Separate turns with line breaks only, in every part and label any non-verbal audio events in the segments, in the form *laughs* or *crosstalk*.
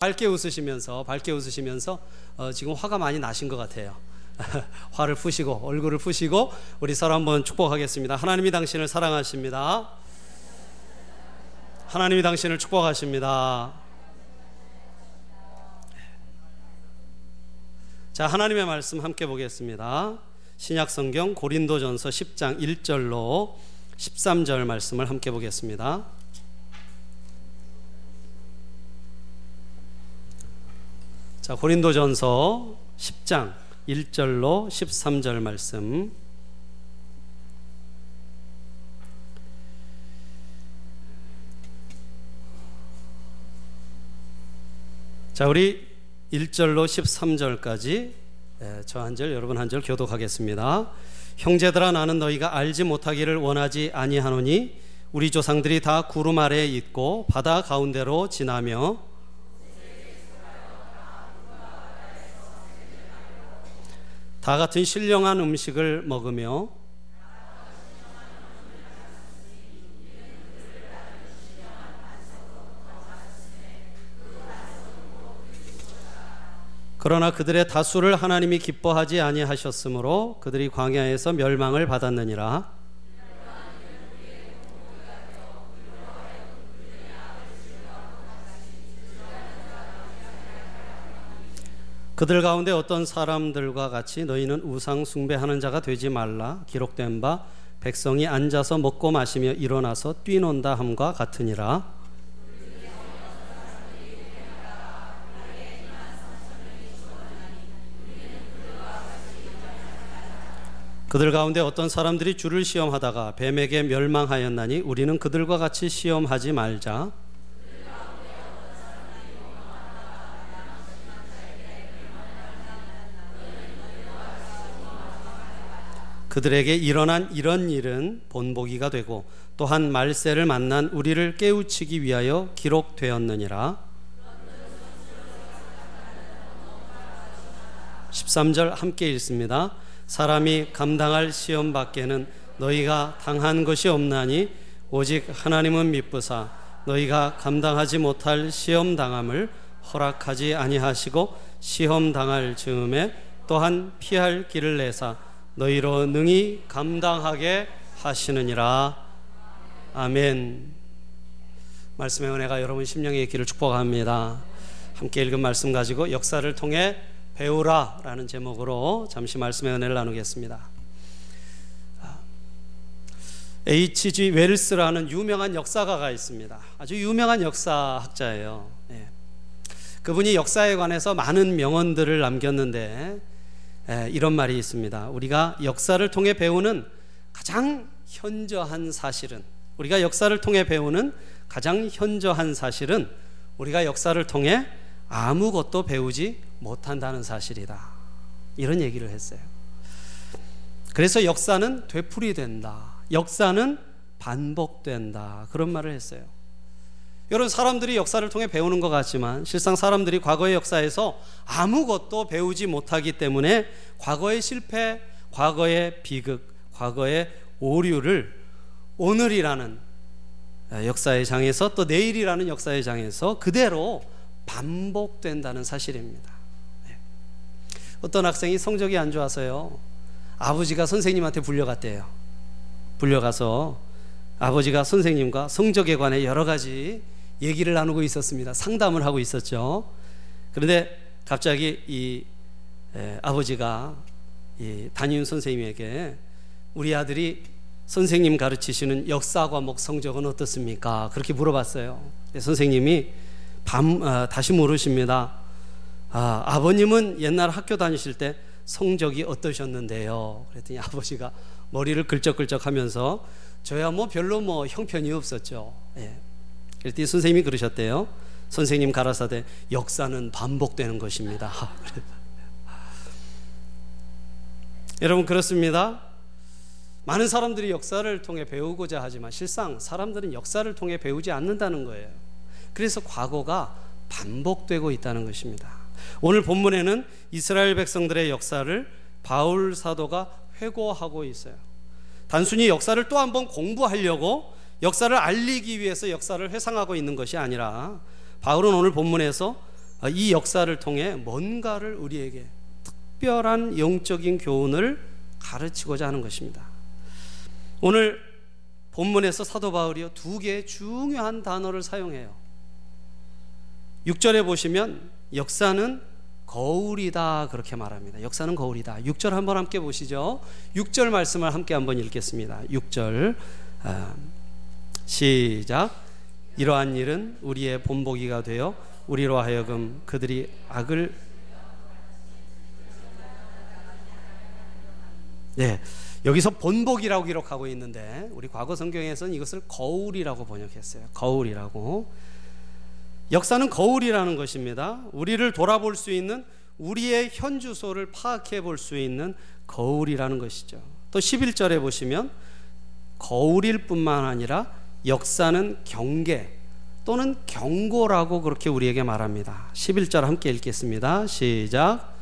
밝게 웃으시면서 밝게 웃으시면서 어, 지금 화가 많이 나신 것 같아요. *laughs* 화를 푸시고 얼굴을 푸시고 우리 서로 한번 축복하겠습니다. 하나님이 당신을 사랑하십니다. 하나님이 당신을 축복하십니다. 자, 하나님의 말씀 함께 보겠습니다. 신약 성경 고린도전서 10장 1절로 13절 말씀을 함께 보겠습니다. 자, 고린도전서 10장 1절로 13절 말씀. 자, 우리 1절로 13절까지 저 한 절, 여러분 한 절 교독하겠습니다. 형제들아 나는 너희가 알지 못하기를 원하지 아니하노니 우리 조상들이 다 구름 아래에 있고 바다 가운데로 지나며 다 같은 신령한 음식을 먹으며 그러나 그들의 다수를 하나님이 기뻐하지 아니하셨으므로 그들이 광야에서 멸망을 받았느니라. 그들 가운데 어떤 사람들과 같이 너희는 우상 숭배하는 자가 되지 말라. 기록된 바 백성이 앉아서 먹고 마시며 일어나서 뛰논다 함과 같으니라. 그들 가운데 어떤 사람들이 주를 시험하다가 뱀에게 멸망하였나니 우리는 그들과 같이 시험하지 말자 그들에게 일어난 이런 일은 본보기가 되고 또한 말세를 만난 우리를 깨우치기 위하여 기록되었느니라. 13절 함께 읽습니다. 사람이 감당할 시험 밖에는 너희가 당한 것이 없나니 오직 하나님은 미쁘사 너희가 감당하지 못할 시험 당함을 허락하지 아니하시고 시험 당할 즈음에 또한 피할 길을 내사 너희로 능히 감당하게 하시느니라. 아멘. 말씀의 은혜가 여러분 심령의 길을 축복합니다. 함께 읽은 말씀 가지고 역사를 통해 배우라라는 제목으로 잠시 말씀의 은혜를 나누겠습니다. H.G. 웰스라는 유명한 역사가가 있습니다. 아주 유명한 역사학자예요. 네. 그분이 역사에 관해서 많은 명언들을 남겼는데 이런 말이 있습니다. 우리가 역사를 통해 배우는 가장 현저한 사실은 우리가 역사를 통해 배우는 가장 현저한 사실은 우리가 역사를 통해 아무것도 배우지 못한다는 사실이다. 이런 얘기를 했어요. 그래서 역사는 되풀이된다. 역사는 반복된다. 그런 말을 했어요. 여러분 사람들이 역사를 통해 배우는 것 같지만 실상 사람들이 과거의 역사에서 아무것도 배우지 못하기 때문에 과거의 실패, 과거의 비극, 과거의 오류를 오늘이라는 역사의 장에서 또 내일이라는 역사의 장에서 그대로 반복된다는 사실입니다. 네. 어떤 학생이 성적이 안 좋아서요. 아버지가 선생님한테 불려갔대요. 불려가서 아버지가 선생님과 성적에 관해 여러 가지 얘기를 나누고 있었습니다. 상담을 하고 있었죠. 그런데 갑자기 이 에, 아버지가 이 담임 선생님에게 우리 아들이 선생님 가르치시는 역사 과목 성적은 어떻습니까? 그렇게 물어봤어요. 선생님이 밤, 아, 다시 물으십니다. 아, 아버님은 옛날 학교 다니실 때 성적이 어떠셨는데요? 그랬더니 아버지가 머리를 글적글적 하면서 저야 뭐 별로 뭐 형편이 없었죠. 예. 그랬더니 선생님이 그러셨대요. 선생님 가라사대 역사는 반복되는 것입니다. *laughs* 여러분 그렇습니다. 많은 사람들이 역사를 통해 배우고자 하지만 실상 사람들은 역사를 통해 배우지 않는다는 거예요. 그래서 과거가 반복되고 있다는 것입니다. 오늘 본문에는 이스라엘 백성들의 역사를 바울 사도가 회고하고 있어요. 단순히 역사를 또 한 번 공부하려고 역사를 알리기 위해서 역사를 회상하고 있는 것이 아니라 바울은 오늘 본문에서 아, 이 역사를 통해 뭔가를 우리에게 특별한 영적인 교훈을 가르치고자 하는 것입니다. 오늘 본문에서 사도 바울이요 두 개의 중요한 단어를 사용해요. 6절에 보시면 역사는 거울이다 그렇게 말합니다. 역사는 거울이다. 6절 한번 함께 보시죠. 6절 말씀을 함께 한번 읽겠습니다. 6절 아, 시작. 이러한 일은 우리의 본보기가 되어 우리로 하여금 그들이 악을 네. 여기서 본복이라고 기록하고 있는데 우리 과거 성경에서는 이것을 거울이라고 번역했어요. 거울이라고. 역사는 거울이라는 것입니다. 우리를 돌아볼 수 있는 우리의 현 주소를 파악해 볼 수 있는 거울이라는 것이죠. 또 11절에 보시면 거울일 뿐만 아니라 역사는 경계 또는 경고라고 그렇게 우리에게 말합니다. 11절 함께 읽겠습니다. 시작.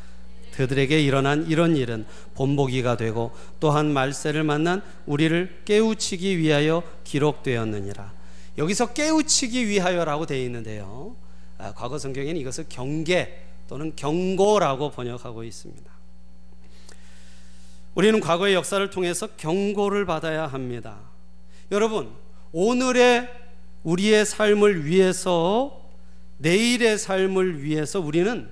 그들에게 일어난 이런 일은 본보기가 되고 또한 말세를 만난 우리를 깨우치기 위하여 기록되었느니라. 여기서 깨우치기 위하여라고 되어 있는데요. 아, 과거 성경에는 이것을 경계 또는 경고라고 번역하고 있습니다. 우리는 과거의 역사를 통해서 경고를 받아야 합니다. 여러분, 오늘의 우리의 삶을 위해서 내일의 삶을 위해서 우리는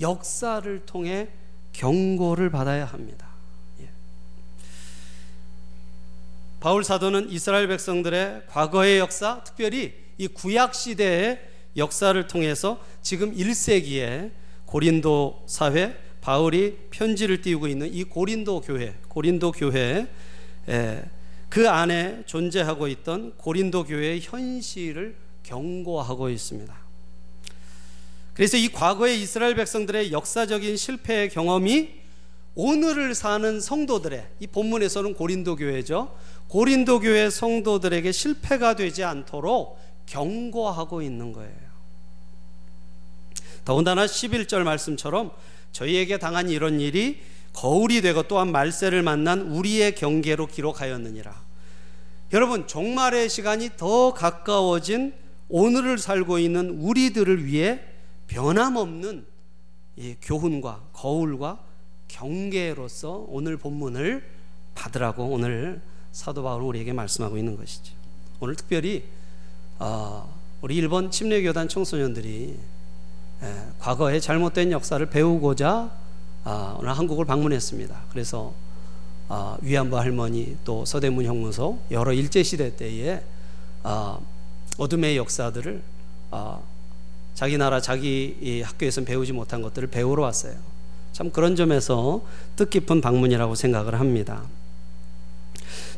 역사를 통해 경고를 받아야 합니다. 예. 바울 사도는 이스라엘 백성들의 과거의 역사, 특별히 이 구약 시대의 역사를 통해서 지금 1세기에 고린도 사회 바울이 편지를 띄우고 있는 이 고린도 교회, 고린도 교회 그 안에 존재하고 있던 고린도 교회의 현실을 경고하고 있습니다. 그래서 이 과거의 이스라엘 백성들의 역사적인 실패의 경험이 오늘을 사는 성도들의 이 본문에서는 고린도 교회죠. 고린도 교회 성도들에게 실패가 되지 않도록 경고하고 있는 거예요. 더군다나 11절 말씀처럼 저희에게 당한 이런 일이 거울이 되고 또한 말세를 만난 우리의 경계로 기록하였느니라. 여러분, 종말의 시간이 더 가까워진 오늘을 살고 있는 우리들을 위해 변함없는 교훈과 거울과 경계로서 오늘 본문을 받으라고 오늘 사도 바울은 우리에게 말씀하고 있는 것이죠. 오늘 특별히 어, 우리 일본 침례교단 청소년들이 과거의 잘못된 역사를 배우고자 어, 오늘 한국을 방문했습니다. 그래서 어, 위안부 할머니 또 서대문 형무소 여러 일제 시대 때에 어둠의 역사들을 자기 나라 자기 학교에서 배우지 못한 것들을 배우러 왔어요. 참 그런 점에서 뜻깊은 방문이라고 생각을 합니다.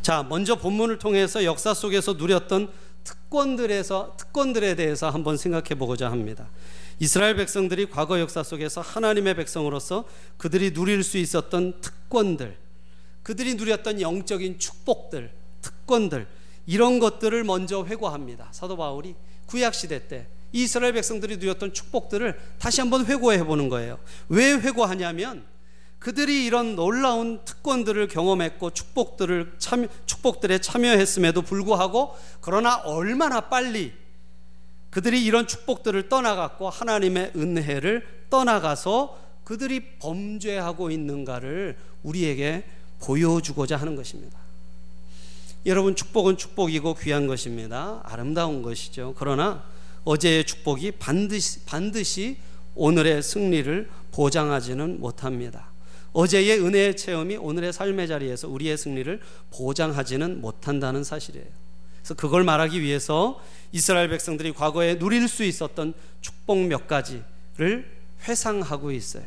자, 먼저 본문을 통해서 역사 속에서 누렸던 특권들에서 특권들에 대해서 한번 생각해 보고자 합니다. 이스라엘 백성들이 과거 역사 속에서 하나님의 백성으로서 그들이 누릴 수 있었던 특권들, 그들이 누렸던 영적인 축복들, 특권들 이런 것들을 먼저 회고합니다. 사도 바울이 구약 시대 때 이스라엘 백성들이 누렸던 축복들을 다시 한번 회고해 보는 거예요. 왜 회고하냐면 그들이 이런 놀라운 특권들을 경험했고 축복들을 참 축복들에 참여했음에도 불구하고 그러나 얼마나 빨리 그들이 이런 축복들을 떠나갔고 하나님의 은혜를 떠나가서 그들이 범죄하고 있는가를 우리에게 보여주고자 하는 것입니다. 여러분 축복은 축복이고 귀한 것입니다. 아름다운 것이죠. 그러나 어제의 축복이 반드시, 반드시 오늘의 승리를 보장하지는 못합니다. 어제의 은혜의 체험이 오늘의 삶의 자리에서 우리의 승리를 보장하지는 못한다는 사실이에요. 그래서 그걸 말하기 위해서 이스라엘 백성들이 과거에 누릴 수 있었던 축복 몇 가지를 회상하고 있어요.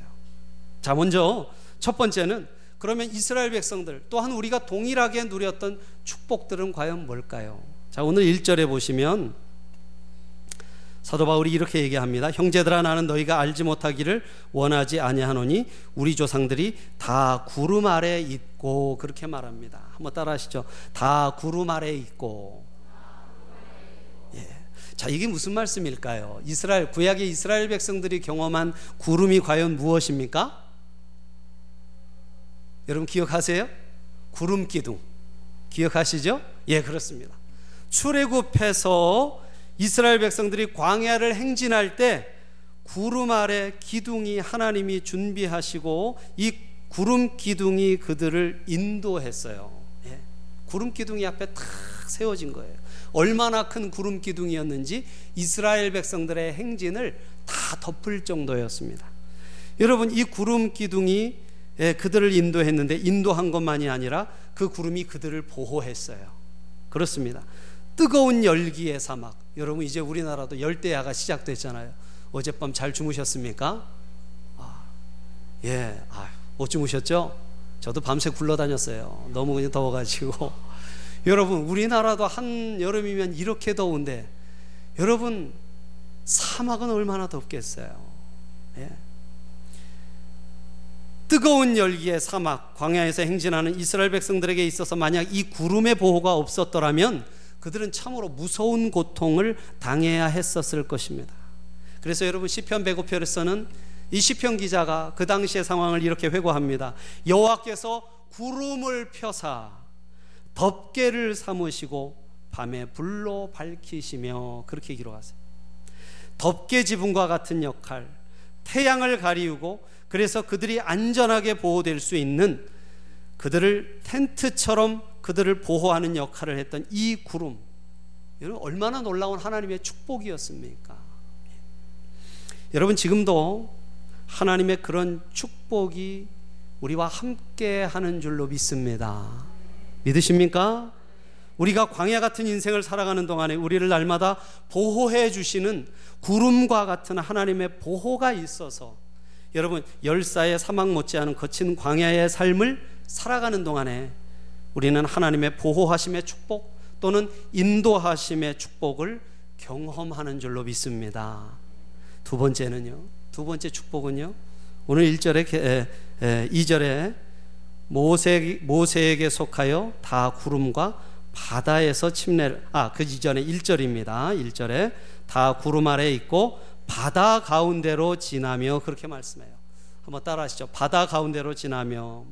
자, 먼저 첫 번째는 그러면 이스라엘 백성들 또한 우리가 동일하게 누렸던 축복들은 과연 뭘까요? 자, 오늘 1절에 보시면 사도 바울이 이렇게 얘기합니다. 형제들아 나는 너희가 알지 못하기를 원하지 아니하노니 우리 조상들이 다 구름 아래 있고 그렇게 말합니다. 한번 따라하시죠. 다 구름 아래 있고. 예. 자, 이게 무슨 말씀일까요? 이스라엘 구약의 이스라엘 백성들이 경험한 구름이 과연 무엇입니까? 여러분 기억하세요? 구름 기둥. 기억하시죠? 예, 그렇습니다. 출애굽해서 이스라엘 백성들이 광야를 행진할 때 구름 아래 기둥이 하나님이 준비하시고 이 구름 기둥이 그들을 인도했어요. 예. 구름 기둥이 앞에 탁 세워진 거예요. 얼마나 큰 구름 기둥이었는지 이스라엘 백성들의 행진을 다 덮을 정도였습니다. 여러분 이 구름 기둥이 예, 그들을 인도했는데 인도한 것만이 아니라 그 구름이 그들을 보호했어요. 그렇습니다. 뜨거운 열기의 사막. 여러분 이제 우리나라도 열대야가 시작됐잖아요. 어젯밤 잘 주무셨습니까? 아, 예, 아, 못 주무셨죠? 저도 밤새 굴러다녔어요. 너무 그냥 더워가지고. *laughs* 여러분, 우리나라도 한 여름이면 이렇게 더운데, 여러분, 사막은 얼마나 덥겠어요. 예. 뜨거운 열기의 사막, 광야에서 행진하는 이스라엘 백성들에게 있어서 만약 이 구름의 보호가 없었더라면 그들은 참으로 무서운 고통을 당해야 했었을 것입니다. 그래서 여러분 시편 105편에서는 이 시편 기자가 그 당시의 상황을 이렇게 회고합니다. 여호와께서 구름을 펴사 덮개를 삼으시고 밤에 불로 밝히시며 그렇게 기록하세요. 덮개 지붕과 같은 역할, 태양을 가리우고 그래서 그들이 안전하게 보호될 수 있는 그들을 텐트처럼 그들을 보호하는 역할을 했던 이 구름. 여러분 얼마나 놀라운 하나님의 축복이었습니까? 여러분 지금도 하나님의 그런 축복이 우리와 함께 하는 줄로 믿습니다. 믿으십니까? 우리가 광야 같은 인생을 살아가는 동안에 우리를 날마다 보호해 주시는 구름과 같은 하나님의 보호가 있어서 여러분 열사의 사막 못지않은 거친 광야의 삶을 살아가는 동안에 우리는 하나님의 보호하심의 축복 또는 인도하심의 축복을 경험하는 줄로 믿습니다. 두 번째는요. 두 번째 축복은요. 오늘 1절에 2절에 모세 모세에게 속하여 다 구름과 바다에서 침례를 아 그 이전에 1절입니다. 1절에 다 구름 아래 있고 바다 가운데로 지나며 그렇게 말씀해요. 한번 따라 하시죠. 바다 가운데로 지나며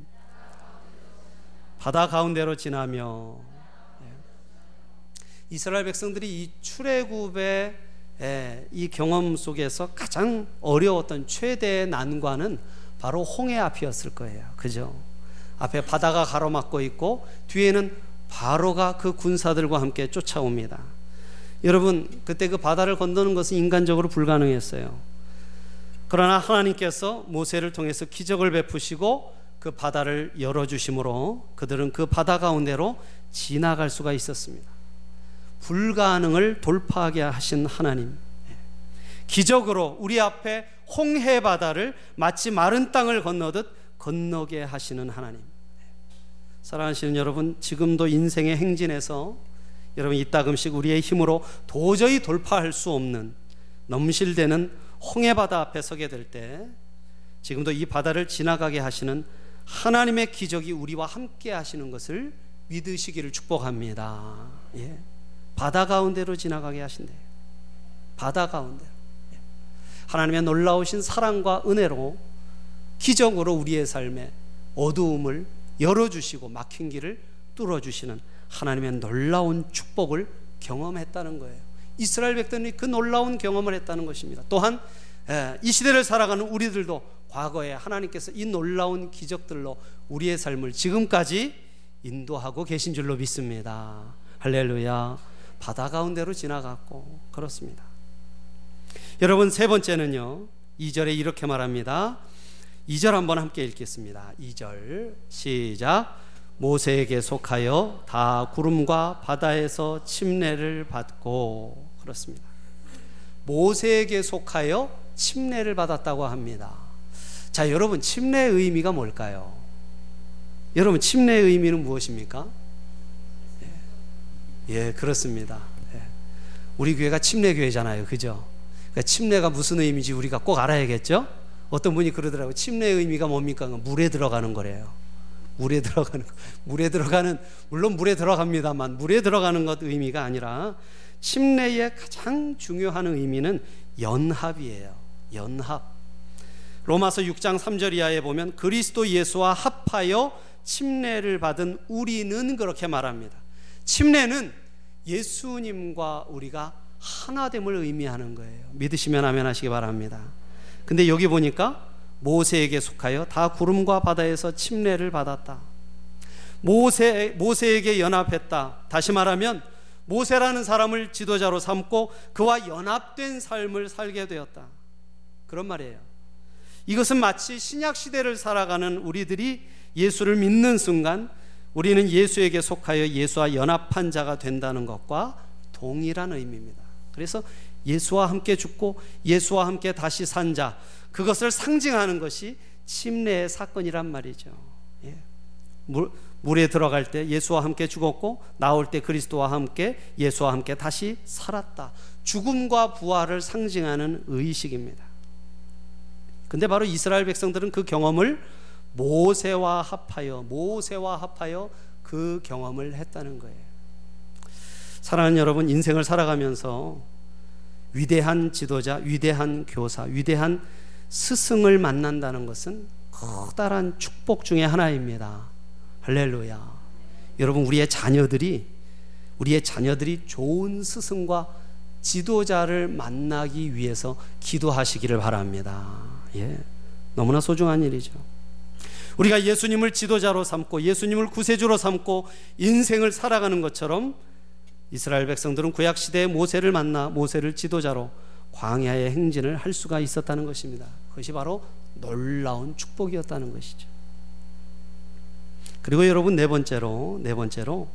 바다 가운데로 지나며 네. 이스라엘 백성들이 이 출애굽의 예, 이 경험 속에서 가장 어려웠던 최대의 난관은 바로 홍해 앞이었을 거예요. 그죠? 앞에 바다가 가로막고 있고 뒤에는 바로가 그 군사들과 함께 쫓아옵니다. 여러분, 그때 그 바다를 건너는 것은 인간적으로 불가능했어요. 그러나 하나님께서 모세를 통해서 기적을 베푸시고 그 바다를 열어주심으로 그들은 그 바다 가운데로 지나갈 수가 있었습니다. 불가능을 돌파하게 하신 하나님. 기적으로 우리 앞에 홍해 바다를 마치 마른 땅을 건너듯 건너게 하시는 하나님. 사랑하시는 여러분, 지금도 인생의 행진에서 여러분 이따금씩 우리의 힘으로 도저히 돌파할 수 없는 넘실대는 홍해 바다 앞에 서게 될 때 지금도 이 바다를 지나가게 하시는 하나님의 기적이 우리와 함께 하시는 것을 믿으시기를 축복합니다. 예. 바다 가운데로 지나가게 하신대요. 바다 가운데로. 하나님의 놀라우신 사랑과 은혜로 기적으로 우리의 삶에 어두움을 열어주시고 막힌 길을 뚫어주시는 하나님의 놀라운 축복을 경험했다는 거예요. 이스라엘 백성이 그 놀라운 경험을 했다는 것입니다. 또한 이 시대를 살아가는 우리들도 과거에 하나님께서 이 놀라운 기적들로 우리의 삶을 지금까지 인도하고 계신 줄로 믿습니다. 할렐루야. 바다 가운데로 지나갔고 그렇습니다. 여러분 세 번째는요. 2절에 이렇게 말합니다. 2절 한번 함께 읽겠습니다. 2절 시작 모세에게 속하여 다 구름과 바다에서 침례를 받고 그렇습니다. 모세에게 속하여 침례를 받았다고 합니다. 자, 여러분 침례의 의미가 뭘까요? 여러분 침례의 의미는 무엇입니까? 예, 그렇습니다. 예. 우리 교회가 침례 교회잖아요. 그죠? 그러니까 침례가 무슨 의미인지 우리가 꼭 알아야겠죠? 어떤 분이 그러더라고요. 침례의 의미가 뭡니까? 물에 들어가는 거래요. 물에 들어가는 물에 들어가는 물론 물에 들어갑니다만 물에 들어가는 것 의미가 아니라 침례의 가장 중요한 의미는 연합이에요. 연합. 로마서 6장 3절 이하에 보면 그리스도 예수와 합하여 침례를 받은 우리는 그렇게 말합니다. 침례는 예수님과 우리가 하나됨을 의미하는 거예요. 믿으시면 아멘 하시기 바랍니다. 근데 여기 보니까 모세에게 속하여 다 구름과 바다에서 침례를 받았다. 모세 모세에게 연합했다. 다시 말하면 모세라는 사람을 지도자로 삼고 그와 연합된 삶을 살게 되었다. 그런 말이에요. 이것은 마치 신약 시대를 살아가는 우리들이 예수를 믿는 순간 우리는 예수에게 속하여 예수와 연합한 자가 된다는 것과 동일한 의미입니다. 그래서 예수와 함께 죽고 예수와 함께 다시 산 자, 그것을 상징하는 것이 침례의 사건이란 말이죠. 예. 물, 물에 들어갈 때 예수와 함께 죽었고 나올 때 그리스도와 함께 예수와 함께 다시 살았다. 죽음과 부활을 상징하는 의식입니다. 근데 바로 이스라엘 백성들은 그 경험을 모세와 합하여 모세와 합하여 그 경험을 했다는 거예요. 사랑하는 여러분 인생을 살아가면서 위대한 지도자, 위대한 교사, 위대한 스승을 만난다는 것은 커다란 축복 중의 하나입니다. 할렐루야. 여러분 우리의 자녀들이 우리의 자녀들이 좋은 스승과 지도자를 만나기 위해서 기도하시기를 바랍니다. 예. 너무나 소중한 일이죠. 우리가 예수님을 지도자로 삼고 예수님을 구세주로 삼고 인생을 살아가는 것처럼 이스라엘 백성들은 구약 시대에 모세를 만나 모세를 지도자로 광야의 행진을 할 수가 있었다는 것입니다. 그것이 바로 놀라운 축복이었다는 것이죠. 그리고 여러분 네 번째로 네 번째로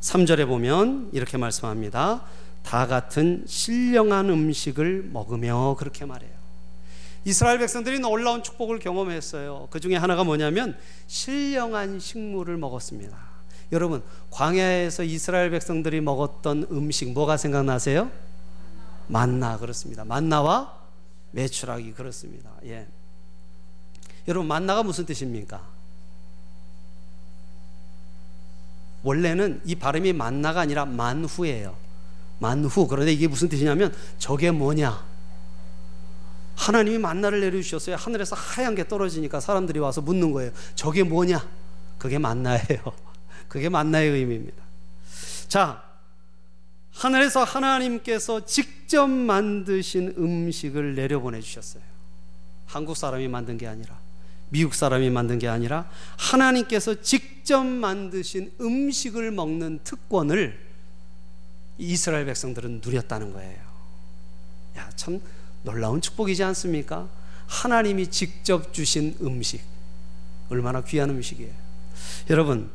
3절에 보면 이렇게 말씀합니다. 다 같은 신령한 음식을 먹으며 그렇게 말해요. 이스라엘 백성들이 놀라운 축복을 경험했어요. 그 중에 하나가 뭐냐면 신령한 식물을 먹었습니다. 여러분, 광야에서 이스라엘 백성들이 먹었던 음식 뭐가 생각나세요? 만나 그렇습니다. 만나와 메추라기 그렇습니다. 예. 여러분 만나가 무슨 뜻입니까? 원래는 이 발음이 만나가 아니라 만후예요. 만후. 그런데 이게 무슨 뜻이냐면 저게 뭐냐? 하나님이 만나를 내려주셨어요. 하늘에서 하얀 게 떨어지니까 사람들이 와서 묻는 거예요. 저게 뭐냐? 그게 만나예요. *laughs* 그게 만나의 의미입니다. 자, 하늘에서 하나님께서 직접 만드신 음식을 내려보내 주셨어요. 한국 사람이 만든 게 아니라 미국 사람이 만든 게 아니라 하나님께서 직접 만드신 음식을 먹는 특권을 이스라엘 백성들은 누렸다는 거예요. 야, 참 놀라운 축복이지 않습니까? 하나님이 직접 주신 음식. 얼마나 귀한 음식이에요. 여러분,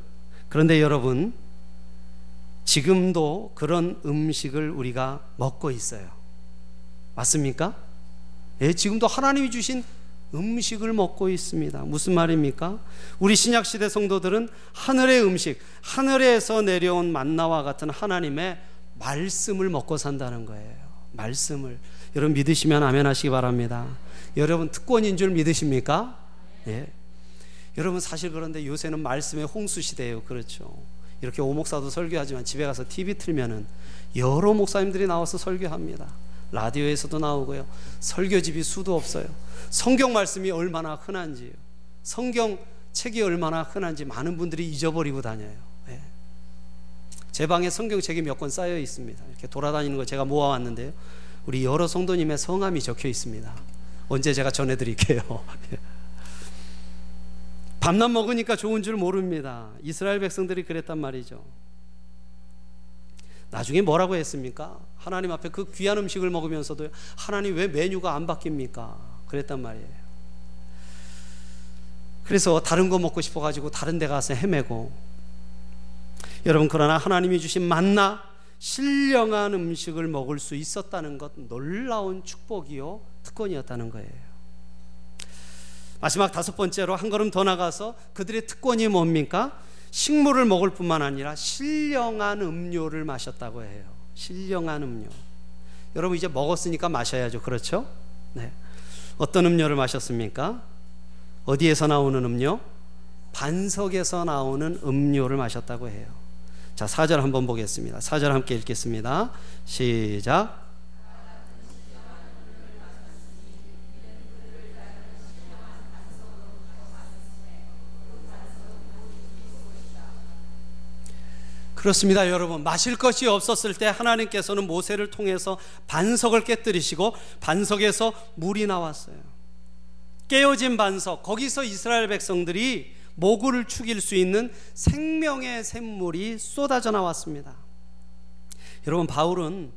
그런데 여러분, 지금도 그런 음식을 우리가 먹고 있어요. 맞습니까? 예, 지금도 하나님이 주신 음식을 먹고 있습니다. 무슨 말입니까? 우리 신약 시대 성도들은 하늘의 음식, 하늘에서 내려온 만나와 같은 하나님의 말씀을 먹고 산다는 거예요. 말씀을 여러분 믿으시면 아멘 하시기 바랍니다. 여러분 특권인 줄 믿으십니까? 예. 여러분 사실 그런데 요새는 말씀의 홍수 시대예요. 그렇죠. 이렇게 오목사도 설교하지만 집에 가서 TV 틀면은 여러 목사님들이 나와서 설교합니다. 라디오에서도 나오고요. 설교집이 수도 없어요. 성경 말씀이 얼마나 흔한지요. 성경 책이 얼마나 흔한지 많은 분들이 잊어버리고 다녀요. 네. 제 방에 성경책이 몇 권 쌓여 있습니다. 이렇게 돌아다니는 거 제가 모아왔는데요. 우리 여러 성도님의 성함이 적혀 있습니다. 언제 제가 전해드릴게요. *laughs* 밤낮 먹으니까 좋은 줄 모릅니다. 이스라엘 백성들이 그랬단 말이죠. 나중에 뭐라고 했습니까? 하나님 앞에 그 귀한 음식을 먹으면서도 하나님 왜 메뉴가 안 바뀝니까? 그랬단 말이에요. 그래서 다른 거 먹고 싶어 가지고 다른 데 가서 헤매고 여러분 그러나 하나님이 주신 만나 신령한 음식을 먹을 수 있었다는 것 놀라운 축복이요 특권이었다는 거예요. 마지막 다섯 번째로 한 걸음 더 나가서 그들의 특권이 뭡니까? 식물을 먹을 뿐만 아니라 신령한 음료를 마셨다고 해요. 신령한 음료. 여러분 이제 먹었으니까 마셔야죠. 그렇죠? 네. 어떤 음료를 마셨습니까? 어디에서 나오는 음료? 반석에서 나오는 음료를 마셨다고 해요. 자, 4절 한번 보겠습니다. 4절 함께 읽겠습니다. 시작. 그렇습니다, 여러분. 마실 것이 없었을 때 하나님께서는 모세를 통해서 반석을 깨뜨리시고 반석에서 물이 나왔어요. 깨어진 반석, 거기서 이스라엘 백성들이 모구를 죽일 수 있는 생명의 샘물이 쏟아져 나왔습니다. 여러분, 바울은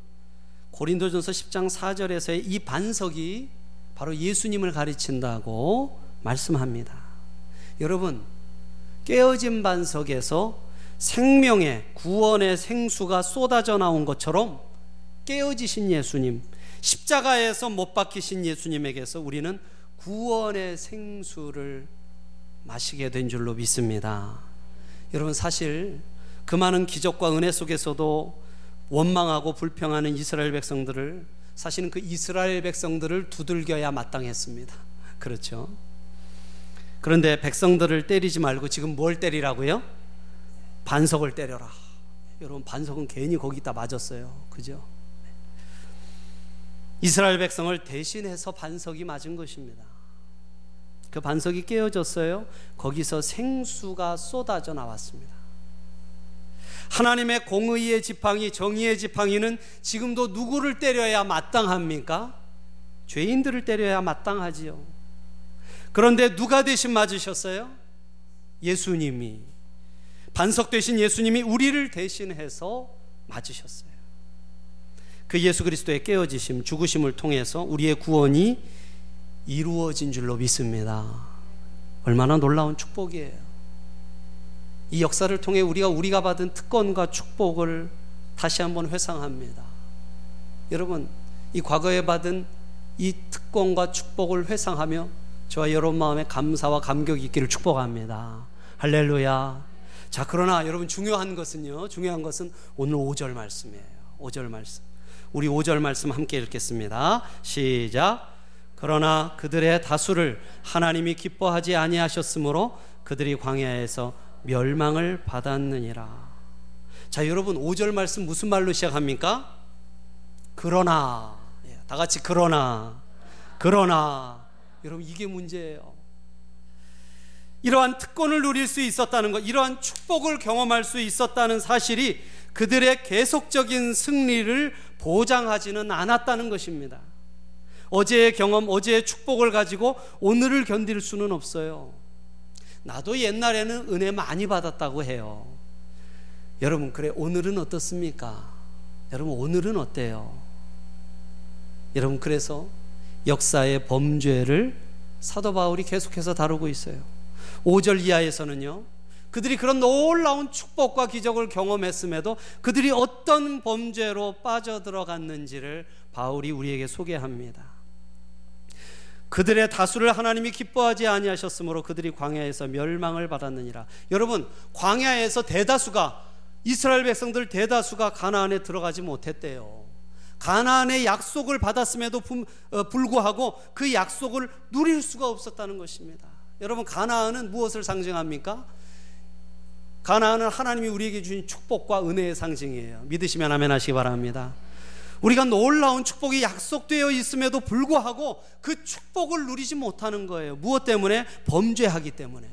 고린도전서 10장 4절에서의 이 반석이 바로 예수님을 가르친다고 말씀합니다. 여러분, 깨어진 반석에서 생명의 구원의 생수가 쏟아져 나온 것처럼 깨어지신 예수님, 십자가에서 못 박히신 예수님에게서 우리는 구원의 생수를 마시게 된 줄로 믿습니다. 여러분 사실 그 많은 기적과 은혜 속에서도 원망하고 불평하는 이스라엘 백성들을 사실은 그 이스라엘 백성들을 두들겨야 마땅했습니다. *laughs* 그렇죠? 그런데 백성들을 때리지 말고 지금 뭘 때리라고요? 반석을 때려라. 여러분 반석은 괜히 거기다 맞았어요. 그죠? 이스라엘 백성을 대신해서 반석이 맞은 것입니다. 그 반석이 깨어졌어요. 거기서 생수가 쏟아져 나왔습니다. 하나님의 공의의 지팡이, 정의의 지팡이는 지금도 누구를 때려야 마땅합니까? 죄인들을 때려야 마땅하지요. 그런데 누가 대신 맞으셨어요? 예수님이. 반석 대신 예수님이 우리를 대신해서 맞으셨어요. 그 예수 그리스도의 깨어지심, 죽으심을 통해서 우리의 구원이 이루어진 줄로 믿습니다. 얼마나 놀라운 축복이에요. 이 역사를 통해 우리가 우리가 받은 특권과 축복을 다시 한번 회상합니다. 여러분, 이 과거에 받은 이 특권과 축복을 회상하며 저와 여러분 마음에 감사와 감격이 있기를 축복합니다. 할렐루야. 자, 그러나 여러분 중요한 것은요. 중요한 것은 오늘 5절 말씀이에요. 5절 말씀. 우리 5절 말씀 함께 읽겠습니다. 시작. 그러나 그들의 다수를 하나님이 기뻐하지 아니하셨으므로 그들이 광야에서 멸망을 받았느니라. 자, 여러분 5절 말씀 무슨 말로 시작합니까? 그러나 예, 다 같이 그러나 그러나 여러분 이게 문제예요. 이러한 특권을 누릴 수 있었다는 것, 이러한 축복을 경험할 수 있었다는 사실이 그들의 계속적인 승리를 보장하지는 않았다는 것입니다. 어제의 경험, 어제의 축복을 가지고 오늘을 견딜 수는 없어요. 나도 옛날에는 은혜 많이 받았다고 해요. 여러분, 그래, 오늘은 어떻습니까? 여러분, 오늘은 어때요? 여러분, 그래서 역사의 범죄를 사도 바울이 계속해서 다루고 있어요. 5절 이하에서는요, 그들이 그런 놀라운 축복과 기적을 경험했음에도 그들이 어떤 범죄로 빠져들어갔는지를 바울이 우리에게 소개합니다. 그들의 다수를 하나님이 기뻐하지 아니하셨으므로 그들이 광야에서 멸망을 받았느니라. 여러분, 광야에서 대다수가 이스라엘 백성들 대다수가 가나안에 들어가지 못했대요. 가나안의 약속을 받았음에도 어, 불구하고 그 약속을 누릴 수가 없었다는 것입니다. 여러분, 가나안은 무엇을 상징합니까? 가나안은 하나님이 우리에게 주신 축복과 은혜의 상징이에요. 믿으시면 아멘 하시기 바랍니다. 우리가 놀라운 축복이 약속되어 있음에도 불구하고 그 축복을 누리지 못하는 거예요. 무엇 때문에? 범죄하기 때문에.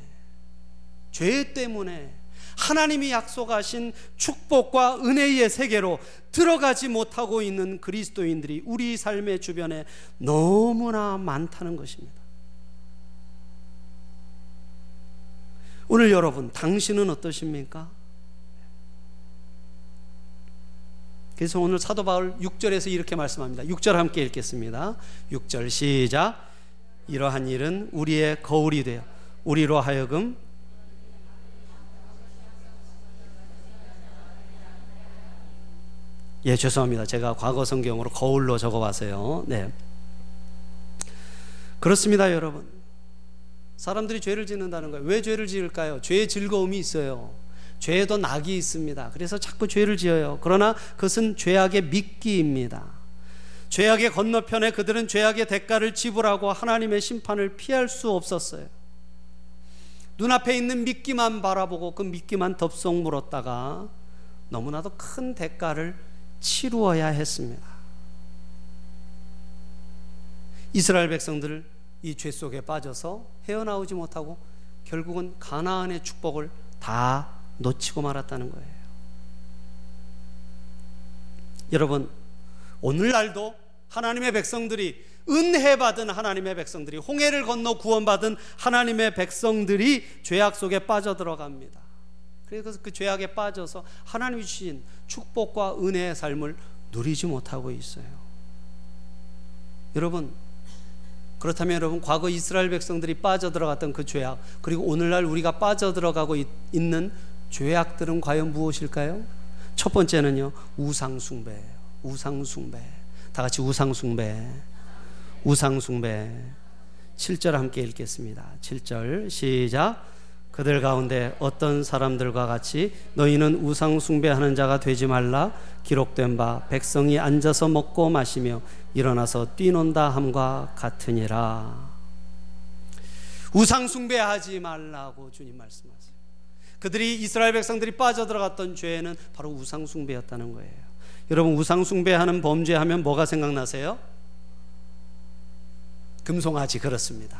죄 때문에. 하나님이 약속하신 축복과 은혜의 세계로 들어가지 못하고 있는 그리스도인들이 우리 삶의 주변에 너무나 많다는 것입니다. 오늘 여러분, 당신은 어떠십니까? 그래서 오늘 사도 바울 6절에서 이렇게 말씀합니다. 6절 함께 읽겠습니다. 6절 시작. 이러한 일은 우리의 거울이 되어 우리로 하여금 예, 죄송합니다. 제가 과거 성경으로 거울로 적어 봤어요. 네. 그렇습니다, 여러분. 사람들이 죄를 짓는다는 거예요. 왜 죄를 지을까요? 죄의 즐거움이 있어요. 죄에도 낙이 있습니다. 그래서 자꾸 죄를 지어요. 그러나 그것은 죄악의 미끼입니다. 죄악의 건너편에 그들은 죄악의 대가를 지불하고 하나님의 심판을 피할 수 없었어요. 눈앞에 있는 미끼만 바라보고 그 미끼만 덥석 물었다가 너무나도 큰 대가를 치루어야 했습니다. 이스라엘 백성들 이죄 속에 빠져서 헤어나오지 못하고 결국은 가나안의 축복을 다 놓치고 말았다는 거예요. 여러분, 오늘날도 하나님의 백성들이 은혜 받은 하나님의 백성들이 홍해를 건너 구원받은 하나님의 백성들이 죄악 속에 빠져들어갑니다. 그래서 그 죄악에 빠져서 하나님이 주신 축복과 은혜의 삶을 누리지 못하고 있어요. 여러분 그렇다면 여러분 과거 이스라엘 백성들이 빠져들어갔던 그 죄악 그리고 오늘날 우리가 빠져들어가고 있는 죄악들은 과연 무엇일까요? 첫 번째는요 우상숭배예요. 우상숭배. 다 같이 우상숭배. 우상숭배. 7절 함께 읽겠습니다. 7절 시작. 그들 가운데 어떤 사람들과 같이 너희는 우상 숭배하는 자가 되지 말라 기록된 바 백성이 앉아서 먹고 마시며 일어나서 뛰논다 함과 같으니라. 우상 숭배하지 말라고 주님 말씀하세요. 그들이 이스라엘 백성들이 빠져들어갔던 죄는 바로 우상 숭배였다는 거예요. 여러분 우상 숭배하는 범죄하면 뭐가 생각나세요? 금송아지 그렇습니다.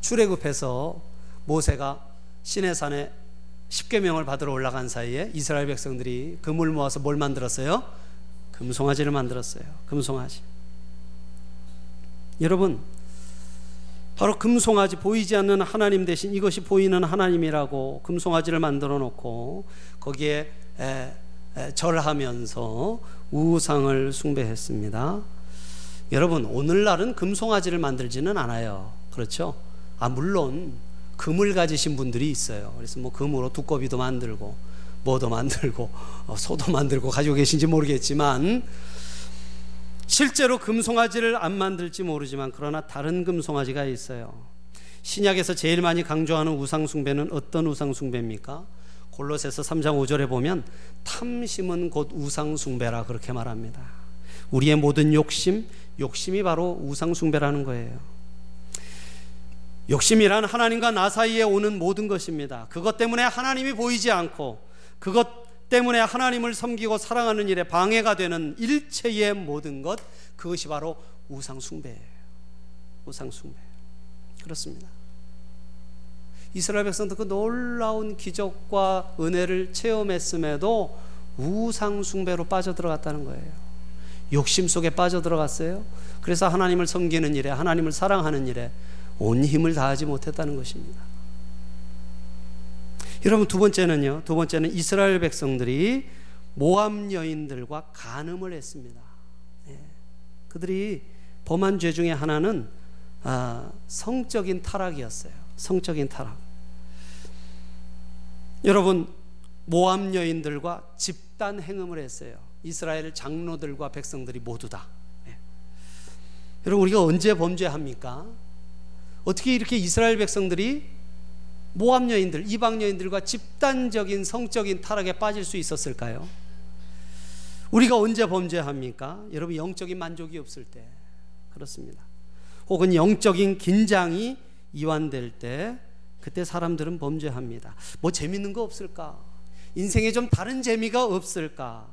출애굽해서 모세가 시내산에 십계명을 받으러 올라간 사이에 이스라엘 백성들이 금을 모아서 뭘 만들었어요? 금송아지를 만들었어요. 금송아지. 여러분, 바로 금송아지 보이지 않는 하나님 대신 이것이 보이는 하나님이라고 금송아지를 만들어 놓고 거기에 에, 에, 절하면서 우상을 숭배했습니다. 여러분, 오늘날은 금송아지를 만들지는 않아요. 그렇죠? 아, 물론 금을 가지신 분들이 있어요. 그래서 뭐 금으로 두꺼비도 만들고 뭐도 만들고 어, 소도 만들고 가지고 계신지 모르겠지만 실제로 금송아지를 안 만들지 모르지만 그러나 다른 금송아지가 있어요. 신약에서 제일 많이 강조하는 우상숭배는 어떤 우상숭배입니까? 골로새서 3장 5절에 보면 탐심은 곧 우상숭배라 그렇게 말합니다. 우리의 모든 욕심, 욕심이 바로 우상숭배라는 거예요. 욕심이란 하나님과 나 사이에 오는 모든 것입니다. 그것 때문에 하나님이 보이지 않고 그것 때문에 하나님을 섬기고 사랑하는 일에 방해가 되는 일체의 모든 것 그것이 바로 우상 숭배예요. 우상 숭배. 그렇습니다. 이스라엘 백성들 그 놀라운 기적과 은혜를 체험했음에도 우상 숭배로 빠져들어갔다는 거예요. 욕심 속에 빠져들어갔어요. 그래서 하나님을 섬기는 일에 하나님을 사랑하는 일에 온 힘을 다하지 못했다는 것입니다. 여러분 두 번째는요. 두 번째는 이스라엘 백성들이 모함 여인들과 간음을 했습니다. 예. 그들이 범한 죄 중에 하나는 아, 성적인 타락이었어요. 성적인 타락. 여러분 모함 여인들과 집단 행음을 했어요. 이스라엘 장로들과 백성들이 모두 다. 예. 여러분 우리가 언제 범죄합니까? 어떻게 이렇게 이스라엘 백성들이 모함 여인들, 이방 여인들과 집단적인 성적인 타락에 빠질 수 있었을까요? 우리가 언제 범죄합니까? 여러분 영적인 만족이 없을 때 그렇습니다. 혹은 영적인 긴장이 이완될 때 그때 사람들은 범죄합니다. 뭐 재밌는 거 없을까? 인생에 좀 다른 재미가 없을까?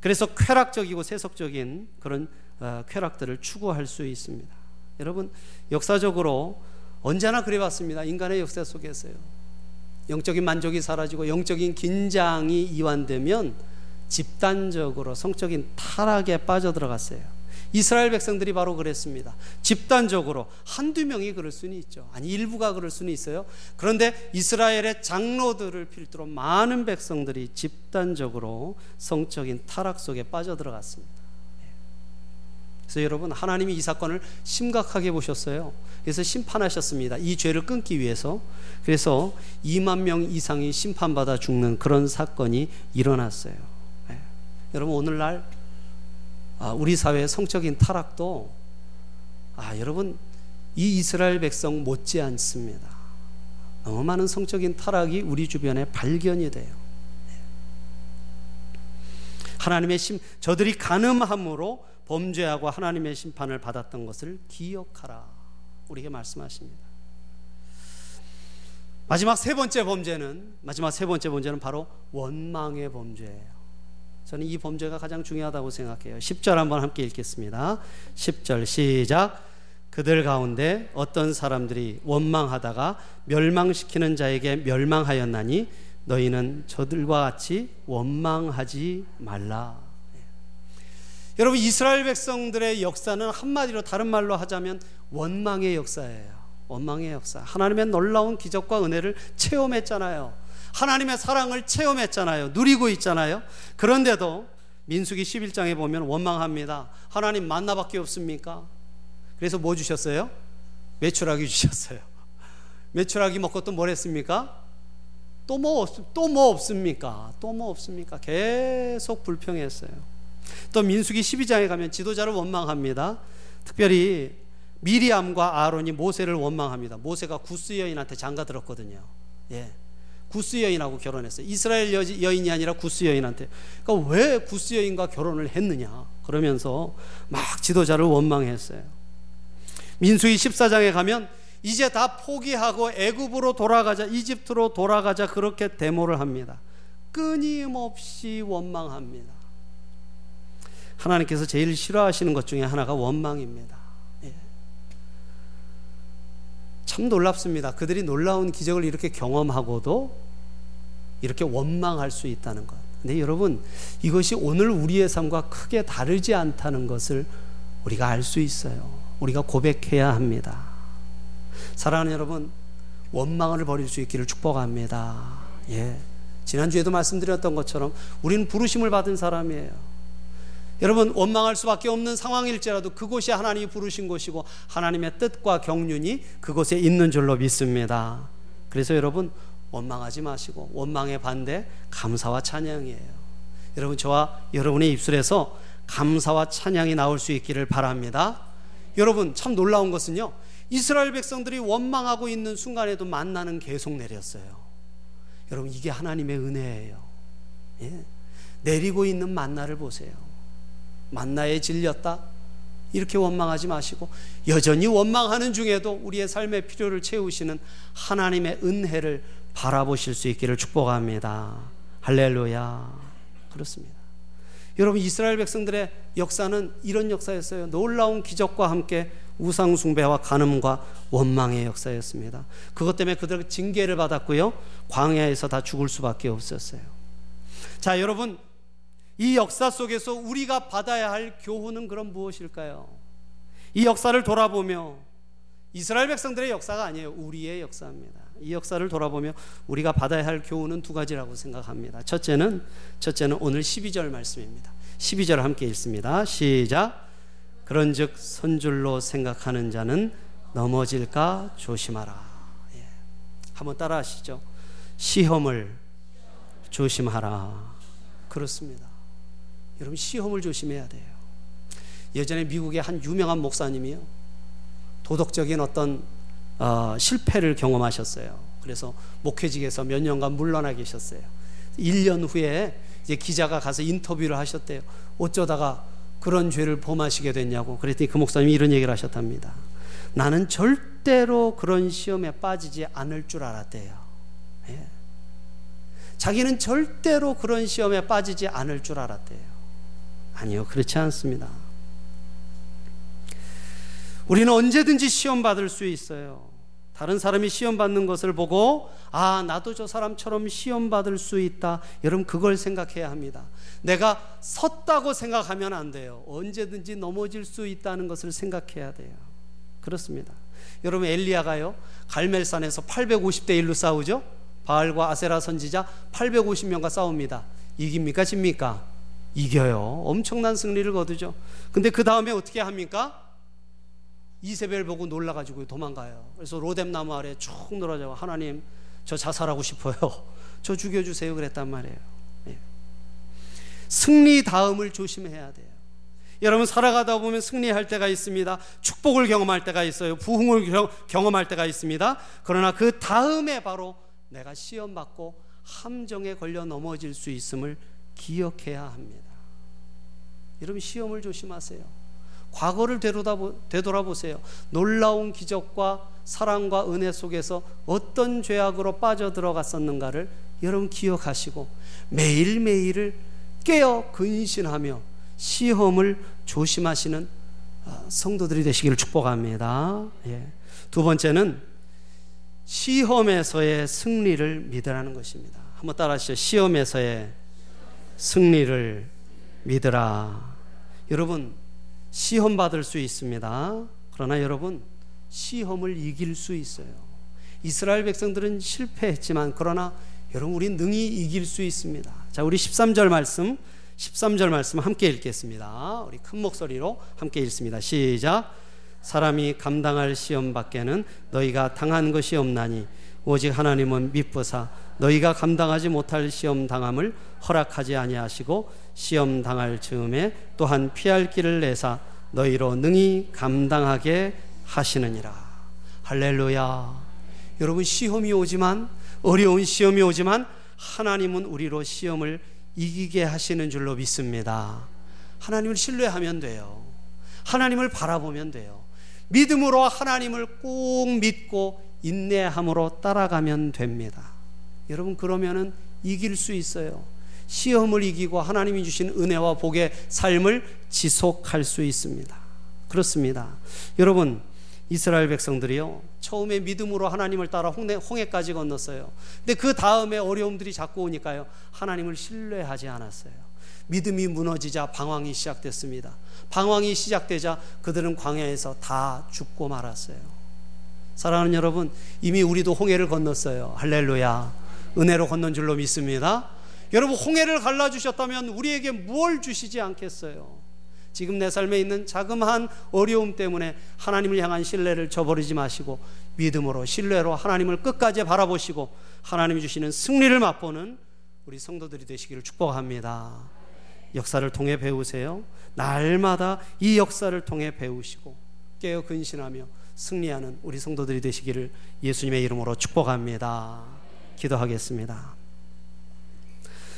그래서 쾌락적이고 세속적인 그런 어, 쾌락들을 추구할 수 있습니다. 여러분 역사적으로 언제나 그래 왔습니다. 인간의 역사 속에서요. 영적인 만족이 사라지고 영적인 긴장이 이완되면 집단적으로 성적인 타락에 빠져들어갔어요. 이스라엘 백성들이 바로 그랬습니다. 집단적으로 한두 명이 그럴 수는 있죠. 아니 일부가 그럴 수는 있어요. 그런데 이스라엘의 장로들을 필두로 많은 백성들이 집단적으로 성적인 타락 속에 빠져들어갔습니다. 그래서 여러분 하나님이 이 사건을 심각하게 보셨어요. 그래서 심판하셨습니다. 이 죄를 끊기 위해서. 그래서 2만 명 이상이 심판받아 죽는 그런 사건이 일어났어요. 네. 여러분 오늘날 아, 우리 사회의 성적인 타락도 아 여러분 이 이스라엘 백성 못지 않습니다. 너무 많은 성적인 타락이 우리 주변에 발견이 돼요. 네. 하나님의 심 저들이 가늠함으로 범죄하고 하나님의 심판을 받았던 것을 기억하라. 우리에게 말씀하십니다. 마지막 세 번째 범죄는 마지막 세 번째 범죄는 바로 원망의 범죄예요. 저는 이 범죄가 가장 중요하다고 생각해요. 10절 한번 함께 읽겠습니다. 10절 시작. 그들 가운데 어떤 사람들이 원망하다가 멸망시키는 자에게 멸망하였나니 너희는 저들과 같이 원망하지 말라. 여러분 이스라엘 백성들의 역사는 한마디로 다른 말로 하자면 원망의 역사예요. 원망의 역사. 하나님의 놀라운 기적과 은혜를 체험했잖아요. 하나님의 사랑을 체험했잖아요. 누리고 있잖아요. 그런데도 민수기 11장에 보면 원망합니다. 하나님 만나밖에 없습니까? 그래서 뭐 주셨어요? 매출하기 주셨어요. *laughs* 매출하기 먹고 또 뭘 했습니까? 또뭐또뭐 없습니까? 또 뭐 없습니까? 계속 불평했어요. 또 민수기 12장에 가면 지도자를 원망합니다. 특별히 미리암과 아론이 모세를 원망합니다. 모세가 구스 여인한테 장가 들었거든요. 예. 구스 여인하고 결혼했어요. 이스라엘 여인이 아니라 구스 여인한테. 그러니까 왜 구스 여인과 결혼을 했느냐? 그러면서 막 지도자를 원망했어요. 민수기 14장에 가면 이제 다 포기하고 애굽으로 돌아가자, 이집트로 돌아가자 그렇게 데모를 합니다. 끊임없이 원망합니다. 하나님께서 제일 싫어하시는 것 중에 하나가 원망입니다. 예. 참 놀랍습니다. 그들이 놀라운 기적을 이렇게 경험하고도 이렇게 원망할 수 있다는 것. 근데 여러분, 이것이 오늘 우리의 삶과 크게 다르지 않다는 것을 우리가 알 수 있어요. 우리가 고백해야 합니다. 사랑하는 여러분, 원망을 버릴 수 있기를 축복합니다. 예. 지난주에도 말씀드렸던 것처럼 우리는 부르심을 받은 사람이에요. 여러분, 원망할 수밖에 없는 상황일지라도 그곳이 하나님이 부르신 곳이고 하나님의 뜻과 경륜이 그곳에 있는 줄로 믿습니다. 그래서 여러분, 원망하지 마시고 원망의 반대 감사와 찬양이에요. 여러분, 저와 여러분의 입술에서 감사와 찬양이 나올 수 있기를 바랍니다. 여러분, 참 놀라운 것은요. 이스라엘 백성들이 원망하고 있는 순간에도 만나는 계속 내렸어요. 여러분 이게 하나님의 은혜예요. 예? 내리고 있는 만나를 보세요. 만나에 질렸다. 이렇게 원망하지 마시고 여전히 원망하는 중에도 우리의 삶의 필요를 채우시는 하나님의 은혜를 바라보실 수 있기를 축복합니다. 할렐루야. 그렇습니다. 여러분 이스라엘 백성들의 역사는 이런 역사였어요. 놀라운 기적과 함께 우상 숭배와 간음과 원망의 역사였습니다. 그것 때문에 그들 징계를 받았고요. 광야에서 다 죽을 수밖에 없었어요. 자, 여러분 이 역사 속에서 우리가 받아야 할 교훈은 그럼 무엇일까요? 이 역사를 돌아보며 이스라엘 백성들의 역사가 아니에요. 우리의 역사입니다. 이 역사를 돌아보며 우리가 받아야 할 교훈은 두 가지라고 생각합니다. 첫째는 첫째는 오늘 12절 말씀입니다. 12절 함께 읽습니다. 시작. 그런즉 선줄로 생각하는 자는 넘어질까 조심하라. 예. 한번 따라하시죠. 시험을 조심하라. 그렇습니다. 여러분 시험을 조심해야 돼요. 예전에 미국의 한 유명한 목사님이요. 도덕적인 어떤 어, 실패를 경험하셨어요. 그래서 목회직에서 몇 년간 물러나 계셨어요. 1년 후에 이제 기자가 가서 인터뷰를 하셨대요. 어쩌다가 그런 죄를 범하시게 됐냐고. 그랬더니 그 목사님이 이런 얘기를 하셨답니다. 나는 절대로 그런 시험에 빠지지 않을 줄 알았대요. 예. 자기는 절대로 그런 시험에 빠지지 않을 줄 알았대요. 아니요, 그렇지 않습니다. 우리는 언제든지 시험 받을 수 있어요. 다른 사람이 시험 받는 것을 보고 아 나도 저 사람처럼 시험 받을 수 있다. 여러분 그걸 생각해야 합니다. 내가 섰다고 생각하면 안 돼요. 언제든지 넘어질 수 있다는 것을 생각해야 돼요. 그렇습니다. 여러분 엘리야가요 갈멜산에서 850대 1로 싸우죠. 바알과 아세라 선지자 850명과 싸웁니다. 이깁니까 집니까? 이겨요. 엄청난 승리를 거두죠. 근데 그 다음에 어떻게 합니까? 이세벨 보고 놀라가지고 도망가요. 그래서 로뎀 나무 아래 쭉 놀아자고 하나님 저 자살하고 싶어요. *laughs* 저 죽여주세요. 그랬단 말이에요. 네. 승리 다음을 조심해야 돼요. 여러분 살아가다 보면 승리할 때가 있습니다. 축복을 경험할 때가 있어요. 부흥을 경험할 때가 있습니다. 그러나 그 다음에 바로 내가 시험 받고 함정에 걸려 넘어질 수 있음을 기억해야 합니다. 여러분 시험을 조심하세요. 과거를 되돌아보세요. 놀라운 기적과 사랑과 은혜 속에서 어떤 죄악으로 빠져들어갔었는가를 여러분 기억하시고 매일매일을 깨어 근신하며 시험을 조심하시는 아, 성도들이 되시기를 축복합니다. 예. 두 번째는 시험에서의 승리를 믿으라는 것입니다. 한번 따라하시죠. 시험에서의 승리를 믿으라. 여러분 시험 받을 수 있습니다. 그러나 여러분 시험을 이길 수 있어요. 이스라엘 백성들은 실패했지만 그러나 여러분 우리 능히 이길 수 있습니다. 자, 우리 13절 말씀 13절 말씀 함께 읽겠습니다. 우리 큰 목소리로 함께 읽습니다. 시작. 사람이 감당할 시험 밖에는 너희가 당한 것이 없나니 오직 하나님은 미쁘사 너희가 감당하지 못할 시험 당함을 허락하지 아니하시고 시험 당할 즈음에 또한 피할 길을 내사 너희로 능히 감당하게 하시느니라. 할렐루야. 여러분 시험이 오지만 어려운 시험이 오지만 하나님은 우리로 시험을 이기게 하시는 줄로 믿습니다. 하나님을 신뢰하면 돼요. 하나님을 바라보면 돼요. 믿음으로 하나님을 꼭 믿고 인내함으로 따라가면 됩니다. 여러분 그러면은 이길 수 있어요. 시험을 이기고 하나님이 주신 은혜와 복의 삶을 지속할 수 있습니다. 그렇습니다. 여러분 이스라엘 백성들이요 처음에 믿음으로 하나님을 따라 홍해, 홍해까지 건넜어요. 근데 그 다음에 어려움들이 자꾸 오니까요 하나님을 신뢰하지 않았어요. 믿음이 무너지자 방황이 시작됐습니다. 방황이 시작되자 그들은 광야에서 다 죽고 말았어요. 사랑하는 여러분, 이미 우리도 홍해를 건넜어요. 할렐루야. 은혜로 건넌 줄로 믿습니다. 여러분, 홍해를 갈라주셨다면 우리에게 무엇 주시지 않겠어요? 지금 내 삶에 있는 자그마한 어려움 때문에 하나님을 향한 신뢰를 저버리지 마시고 믿음으로 신뢰로 하나님을 끝까지 바라보시고 하나님이 주시는 승리를 맛보는 우리 성도들이 되시기를 축복합니다. 역사를 통해 배우세요. 날마다 이 역사를 통해 배우시고 깨어 근신하며 승리하는 우리 성도들이 되시기를 예수님의 이름으로 축복합니다. 기도하겠습니다.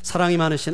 사랑이 많으신